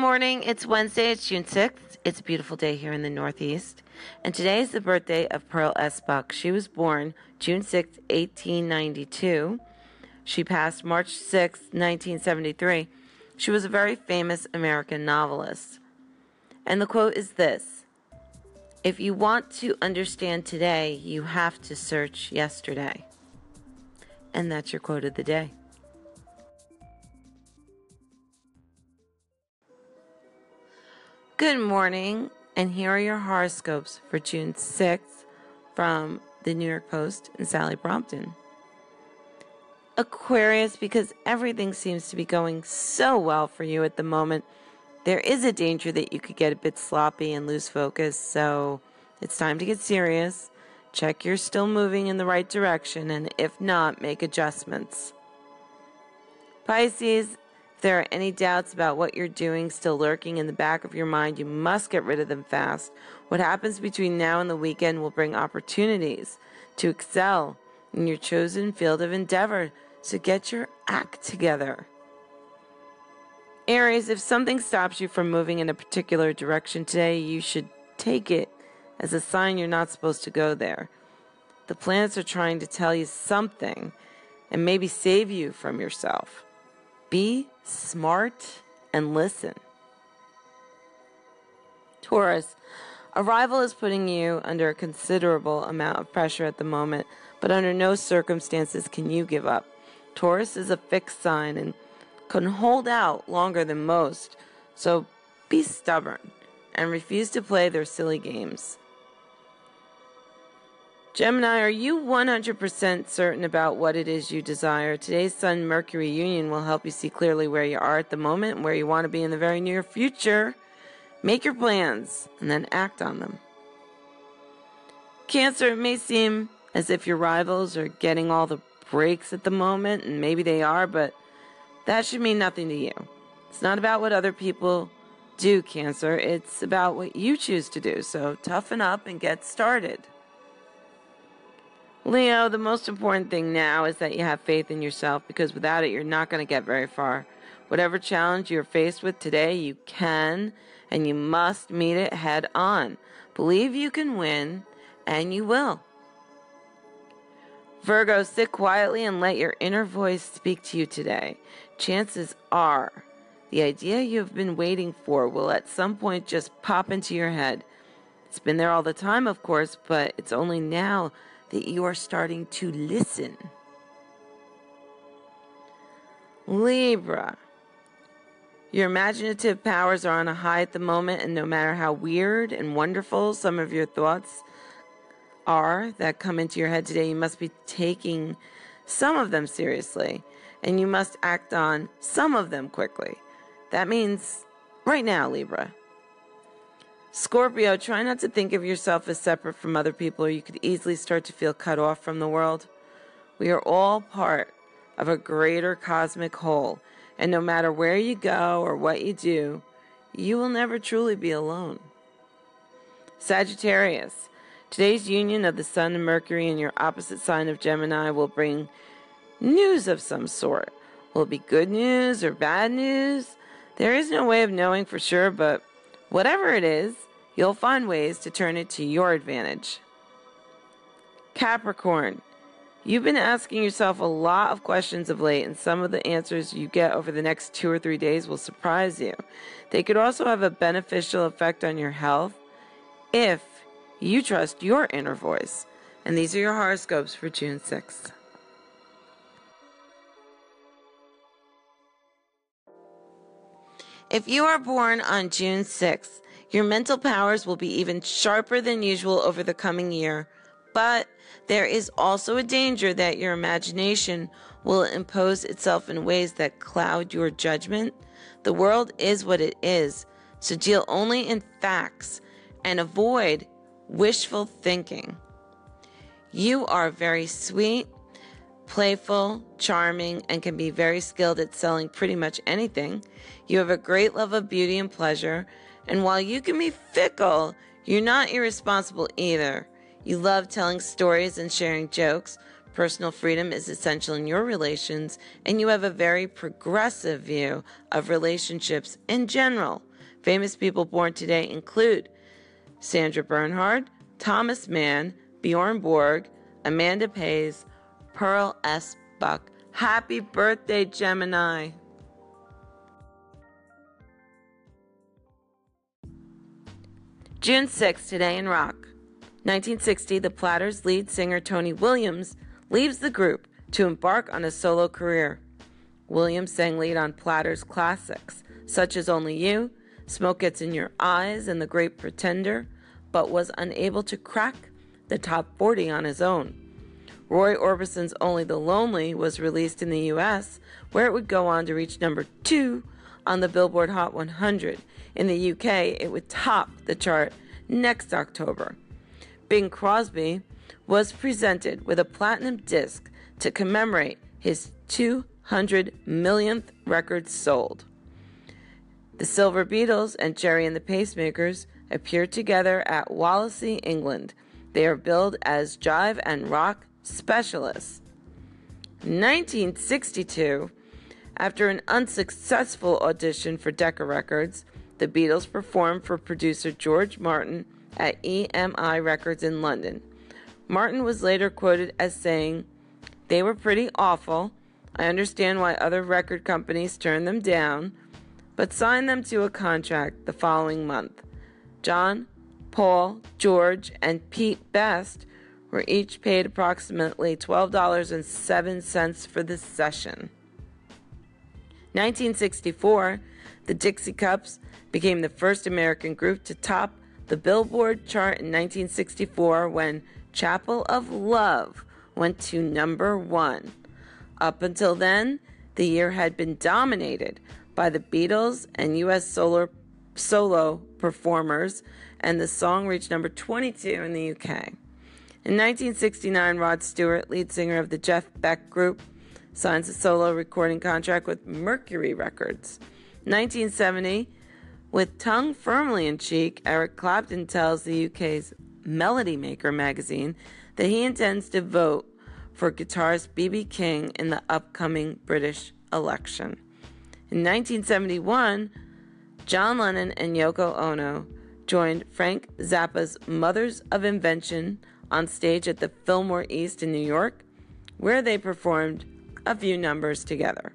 morning. It's Wednesday. It's June 6th. It's a beautiful day here in the Northeast. And today is the birthday of Pearl S. Buck. She was born June 6, 1892. She passed March 6, 1973. She was a very famous American novelist. And the quote is this If you want to understand today, you have to search yesterday. And that's your quote of the day. Good morning, and here are your horoscopes for June 6th from the New York Post and Sally Brompton. Aquarius, because everything seems to be going so well for you at the moment, there is a danger that you could get a bit sloppy and lose focus, so it's time to get serious. Check you're still moving in the right direction, and if not, make adjustments. Pisces, if there are any doubts about what you're doing still lurking in the back of your mind, you must get rid of them fast. What happens between now and the weekend will bring opportunities to excel in your chosen field of endeavor, so get your act together. Aries, if something stops you from moving in a particular direction today, you should take it as a sign you're not supposed to go there. The planets are trying to tell you something and maybe save you from yourself. Be smart and listen. Taurus, arrival is putting you under a considerable amount of pressure at the moment, but under no circumstances can you give up. Taurus is a fixed sign and can hold out longer than most, so be stubborn and refuse to play their silly games. Gemini, are you 100% certain about what it is you desire? Today's Sun Mercury union will help you see clearly where you are at the moment and where you want to be in the very near future. Make your plans and then act on them. Cancer, it may seem as if your rivals are getting all the breaks at the moment, and maybe they are, but that should mean nothing to you. It's not about what other people do, Cancer. It's about what you choose to do. So toughen up and get started. Leo, the most important thing now is that you have faith in yourself because without it, you're not going to get very far. Whatever challenge you're faced with today, you can and you must meet it head on. Believe you can win, and you will. Virgo, sit quietly and let your inner voice speak to you today. Chances are the idea you've been waiting for will at some point just pop into your head. It's been there all the time, of course, but it's only now that you are starting to listen. Libra. Your imaginative powers are on a high at the moment, and no matter how weird and wonderful some of your thoughts are that come into your head today, you must be taking some of them seriously, and you must act on some of them quickly. That means right now, Libra. Scorpio, try not to think of yourself as separate from other people, or you could easily start to feel cut off from the world. We are all part of a greater cosmic whole, and no matter where you go or what you do, you will never truly be alone. Sagittarius, today's union of the Sun and Mercury in your opposite sign of Gemini will bring news of some sort. Will it be good news or bad news? There is no way of knowing for sure, but Whatever it is, you'll find ways to turn it to your advantage. Capricorn, you've been asking yourself a lot of questions of late, and some of the answers you get over the next two or three days will surprise you. They could also have a beneficial effect on your health if you trust your inner voice. And these are your horoscopes for June 6th. If you are born on June 6th, your mental powers will be even sharper than usual over the coming year. But there is also a danger that your imagination will impose itself in ways that cloud your judgment. The world is what it is, so deal only in facts and avoid wishful thinking. You are very sweet playful, charming, and can be very skilled at selling pretty much anything. You have a great love of beauty and pleasure, and while you can be fickle, you're not irresponsible either. You love telling stories and sharing jokes. Personal freedom is essential in your relations, and you have a very progressive view of relationships in general. Famous people born today include Sandra Bernhard, Thomas Mann, Bjorn Borg, Amanda Pays, Pearl S. Buck. Happy birthday, Gemini! June 6 today in rock. 1960, the Platters' lead singer Tony Williams leaves the group to embark on a solo career. Williams sang lead on Platters' classics, such as Only You, Smoke Gets in Your Eyes, and The Great Pretender, but was unable to crack the top 40 on his own. Roy Orbison's Only the Lonely was released in the US, where it would go on to reach number two on the Billboard Hot 100. In the UK, it would top the chart next October. Bing Crosby was presented with a platinum disc to commemorate his 200 millionth record sold. The Silver Beatles and Gerry and the Pacemakers appeared together at Wallasey, England. They are billed as jive and rock specialists. 1962, after an unsuccessful audition for Decca Records, the Beatles performed for producer George Martin at EMI Records in London. Martin was later quoted as saying, They were pretty awful. I understand why other record companies turned them down, but signed them to a contract the following month. John, Paul, George, and Pete Best were each paid approximately $12.07 for the session. 1964, the Dixie Cups became the first American group to top the Billboard chart in 1964 when Chapel of Love went to number one. Up until then, the year had been dominated by the Beatles and U.S. Solar, solo performers, and the song reached number 22 in the UK. In 1969, Rod Stewart, lead singer of the Jeff Beck Group, signs a solo recording contract with Mercury Records. 1970, with tongue firmly in cheek, Eric Clapton tells the UK's Melody Maker magazine that he intends to vote for guitarist B.B. King in the upcoming British election. In 1971, John Lennon and Yoko Ono joined Frank Zappa's Mothers of Invention on stage at the Fillmore East in New York, where they performed a few numbers together.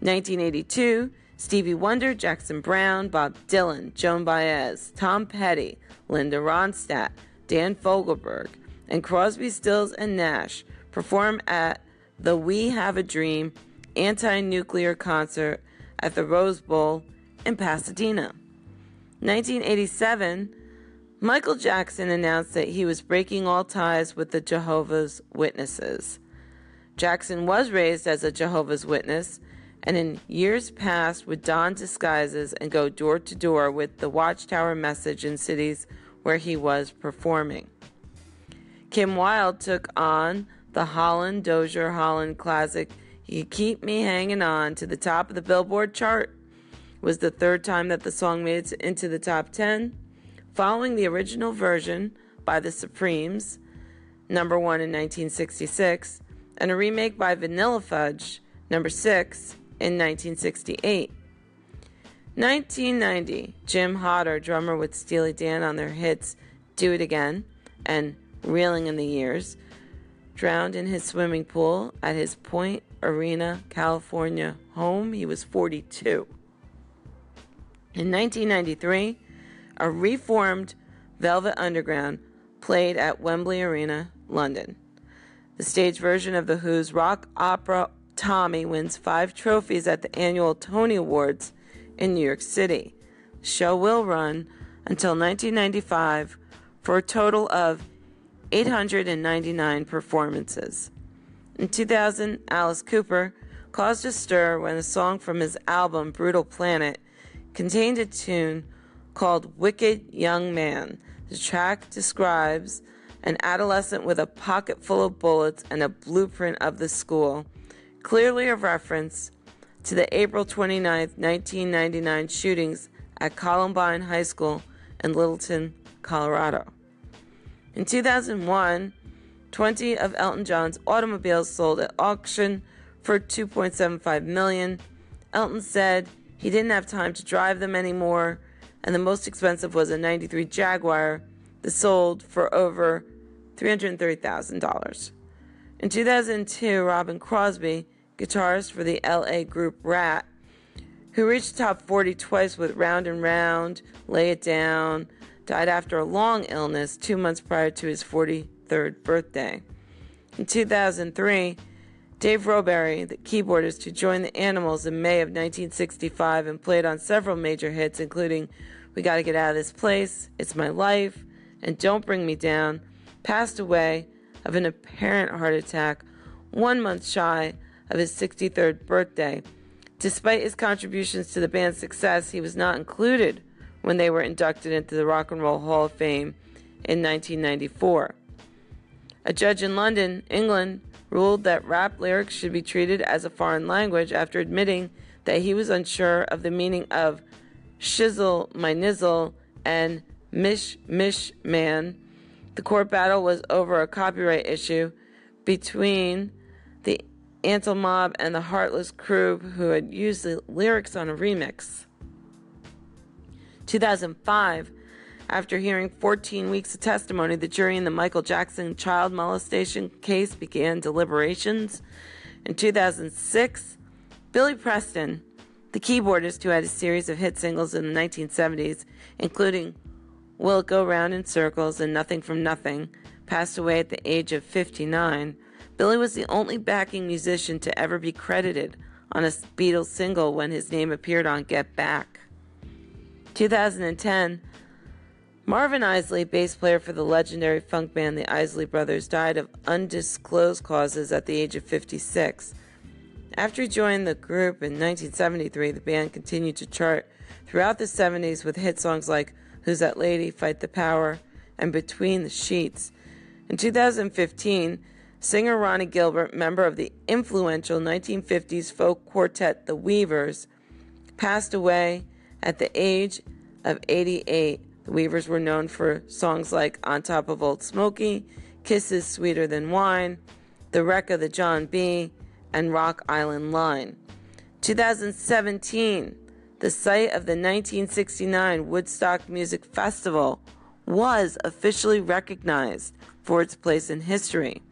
1982, Stevie Wonder, Jackson Browne, Bob Dylan, Joan Baez, Tom Petty, Linda Ronstadt, Dan Fogelberg, and Crosby, Stills, and Nash perform at the We Have a Dream anti nuclear concert at the Rose Bowl in Pasadena. 1987, Michael Jackson announced that he was breaking all ties with the Jehovah's Witnesses. Jackson was raised as a Jehovah's Witness and in years past would don disguises and go door to door with the Watchtower message in cities where he was performing. Kim Wilde took on the Holland Dozier Holland classic You Keep Me Hanging On to the top of the Billboard chart. It was the third time that the song made it into the top 10, following the original version by the Supremes, number 1 in 1966, and a remake by Vanilla Fudge, number 6 in 1968. 1990, Jim Hodder, drummer with Steely Dan on their hits Do It Again and Reeling in the Years, drowned in his swimming pool at his Point Arena, California home. He was 42. In 1993, a reformed Velvet Underground played at Wembley Arena, London. The stage version of The Who's rock opera Tommy wins five trophies at the annual Tony Awards in New York City. The show will run until 1995 for a total of 899 performances. In 2000, Alice Cooper caused a stir when a song from his album Brutal Planet contained a tune called Wicked Young Man. The track describes an adolescent with a pocket full of bullets and a blueprint of the school clearly a reference to the April 29, 1999 shootings at Columbine High School in Littleton, Colorado. In 2001, 20 of Elton John's automobiles sold at auction for 2.75 million. Elton said he didn't have time to drive them anymore and the most expensive was a 93 Jaguar that sold for over $330,000. In 2002, Robin Crosby, guitarist for the LA group Ratt, who reached top 40 twice with Round and Round, Lay It Down, died after a long illness two months prior to his 43rd birthday. In 2003, Dave Rowberry, the keyboardist who joined the Animals in May of 1965 and played on several major hits, including We Gotta Get Out of This Place, It's My Life, and Don't Bring Me Down, passed away of an apparent heart attack one month shy of his 63rd birthday. Despite his contributions to the band's success, he was not included when they were inducted into the Rock and Roll Hall of Fame in 1994. A judge in London, England, ruled that rap lyrics should be treated as a foreign language after admitting that he was unsure of the meaning of shizzle my nizzle and mish mish man. The court battle was over a copyright issue between the Ant'ill Mob and the Heartless Crew, who had used the lyrics on a remix. 2005, after hearing 14 weeks of testimony, the jury in the Michael Jackson child molestation case began deliberations. In 2006, Billy Preston, the keyboardist who had a series of hit singles in the 1970s, including Will It Go Round in Circles and Nothing from Nothing, passed away at the age of 59. Billy was the only backing musician to ever be credited on a Beatles single when his name appeared on Get Back. 2010, Marvin Isley, bass player for the legendary funk band the Isley Brothers, died of undisclosed causes at the age of 56. After he joined the group in 1973, the band continued to chart throughout the 70s with hit songs like Who's That Lady, Fight the Power, and Between the Sheets. In 2015, singer Ronnie Gilbert, member of the influential 1950s folk quartet The Weavers, passed away at the age of 88. The Weavers were known for songs like On Top of Old Smoky, Kisses Sweeter Than Wine, The Wreck of the John B., and Rock Island Line. 2017, the site of the 1969 Woodstock Music Festival was officially recognized for its place in history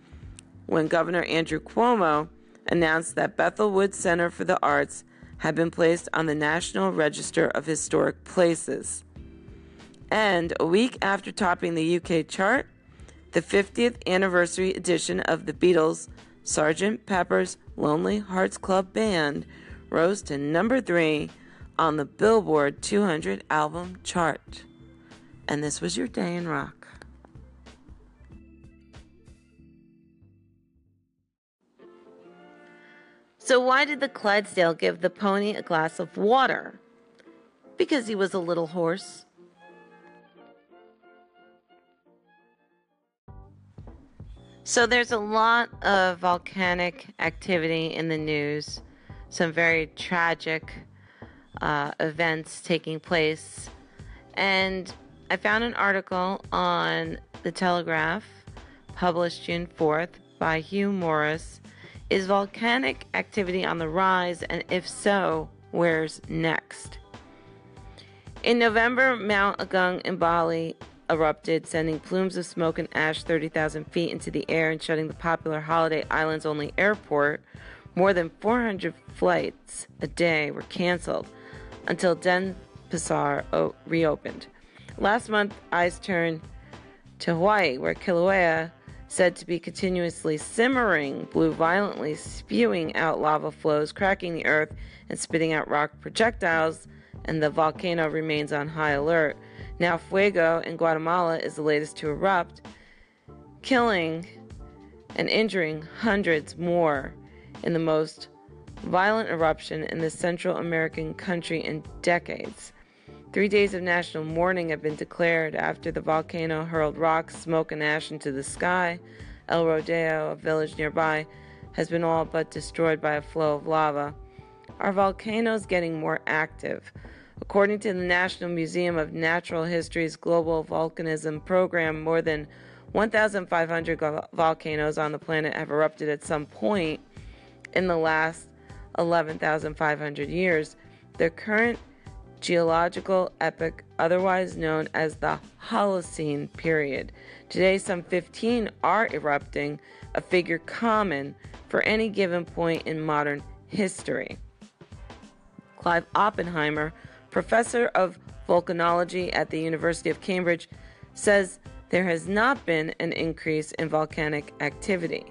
when Governor Andrew Cuomo announced that Bethel Woods Center for the Arts had been placed on the National Register of Historic Places. And a week after topping the UK chart, the 50th anniversary edition of the Beatles' Sgt. Pepper's Lonely Hearts Club Band rose to number three on the Billboard 200 album chart. And this was your day in rock. So, why did the Clydesdale give the pony a glass of water? Because he was a little horse. So, there's a lot of volcanic activity in the news, some very tragic uh, events taking place. And I found an article on The Telegraph, published June 4th, by Hugh Morris is volcanic activity on the rise, and if so, where's next? In November, Mount Agung in Bali erupted, sending plumes of smoke and ash 30,000 feet into the air and shutting the popular holiday islands only airport. More than 400 flights a day were canceled until Denpasar reopened. Last month, eyes turned to Hawaii, where Kilauea said to be continuously simmering, blew violently, spewing out lava flows, cracking the earth, and spitting out rock projectiles, and the volcano remains on high alert. Now, Fuego in Guatemala is the latest to erupt, killing and injuring hundreds more in the most violent eruption in the Central American country in decades. Three days of national mourning have been declared after the volcano hurled rocks, smoke, and ash into the sky. El Rodeo, a village nearby, has been all but destroyed by a flow of lava. Are volcanoes getting more active? According to the National Museum of Natural History's Global Volcanism Program, more than 1,500 volcanoes on the planet have erupted at some point in the last 11,500 years. Their current geological epoch, otherwise known as the Holocene period. Today, some 15 are erupting, a figure common for any given point in modern history. Clive Oppenheimer, professor of volcanology at the University of Cambridge, says there has not been an increase in volcanic activity.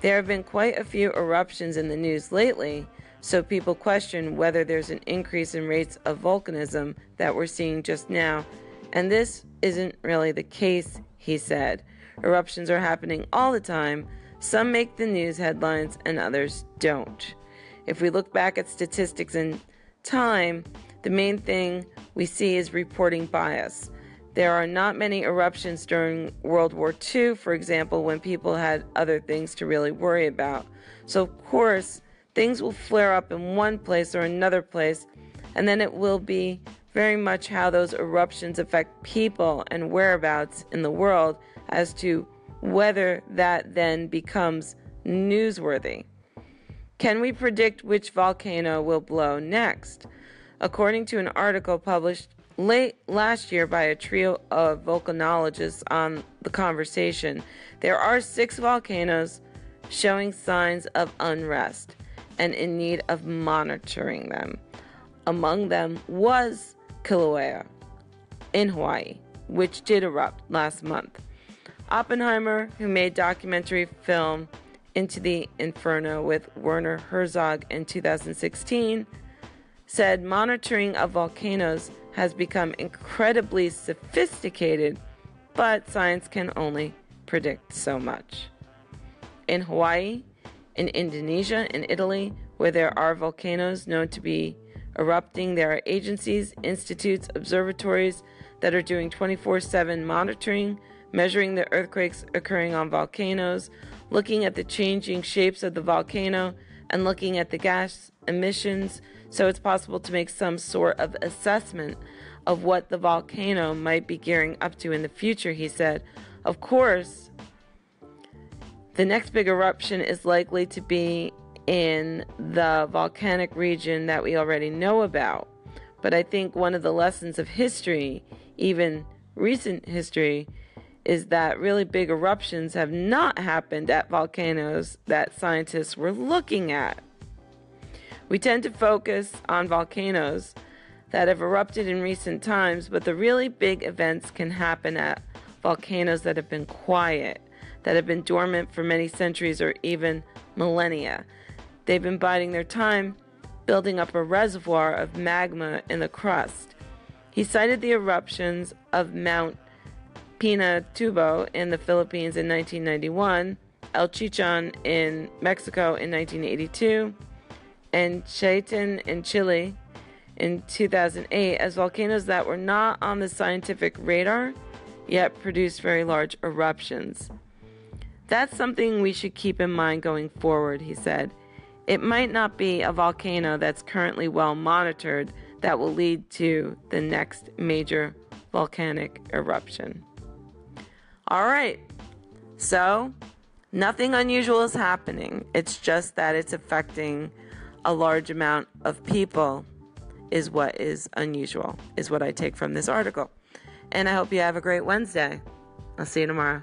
There have been quite a few eruptions in the news lately, so people question whether there's an increase in rates of volcanism that we're seeing just now, and this isn't really the case, he said. Eruptions are happening all the time. Some make the news headlines and others don't. If we look back at statistics in time, the main thing we see is reporting bias. There are not many eruptions during World War II, for example, when people had other things to really worry about. So, of course, things will flare up in one place or another place, and then it will be very much how those eruptions affect people and whereabouts in the world as to whether that then becomes newsworthy. Can we predict which volcano will blow next? According to an article published late last year by a trio of volcanologists on The Conversation, there are six volcanoes showing signs of unrest and in need of monitoring them. Among them was Kilauea in Hawaii, which did erupt last month. Oppenheimer, who made documentary film Into the Inferno with Werner Herzog in 2016, said monitoring of volcanoes has become incredibly sophisticated, but science can only predict so much. In Hawaii, in Indonesia, in Italy, where there are volcanoes known to be erupting, there are agencies, institutes, observatories that are doing 24 7 monitoring, measuring the earthquakes occurring on volcanoes, looking at the changing shapes of the volcano, and looking at the gas emissions so it's possible to make some sort of assessment of what the volcano might be gearing up to in the future, he said. Of course, the next big eruption is likely to be in the volcanic region that we already know about. But I think one of the lessons of history, even recent history, is that really big eruptions have not happened at volcanoes that scientists were looking at. We tend to focus on volcanoes that have erupted in recent times, but the really big events can happen at volcanoes that have been quiet, that have been dormant for many centuries or even millennia. They've been biding their time, building up a reservoir of magma in the crust. He cited the eruptions of Mount Pinatubo in the Philippines in 1991, El Chichon in Mexico in 1982, and Chaitén in Chile in 2008 as volcanoes that were not on the scientific radar yet produced very large eruptions. That's something we should keep in mind going forward, he said. It might not be a volcano that's currently well monitored that will lead to the next major volcanic eruption. All right, so nothing unusual is happening. It's just that it's affecting a large amount of people is what is unusual, is what I take from this article. And I hope you have a great Wednesday. I'll see you tomorrow.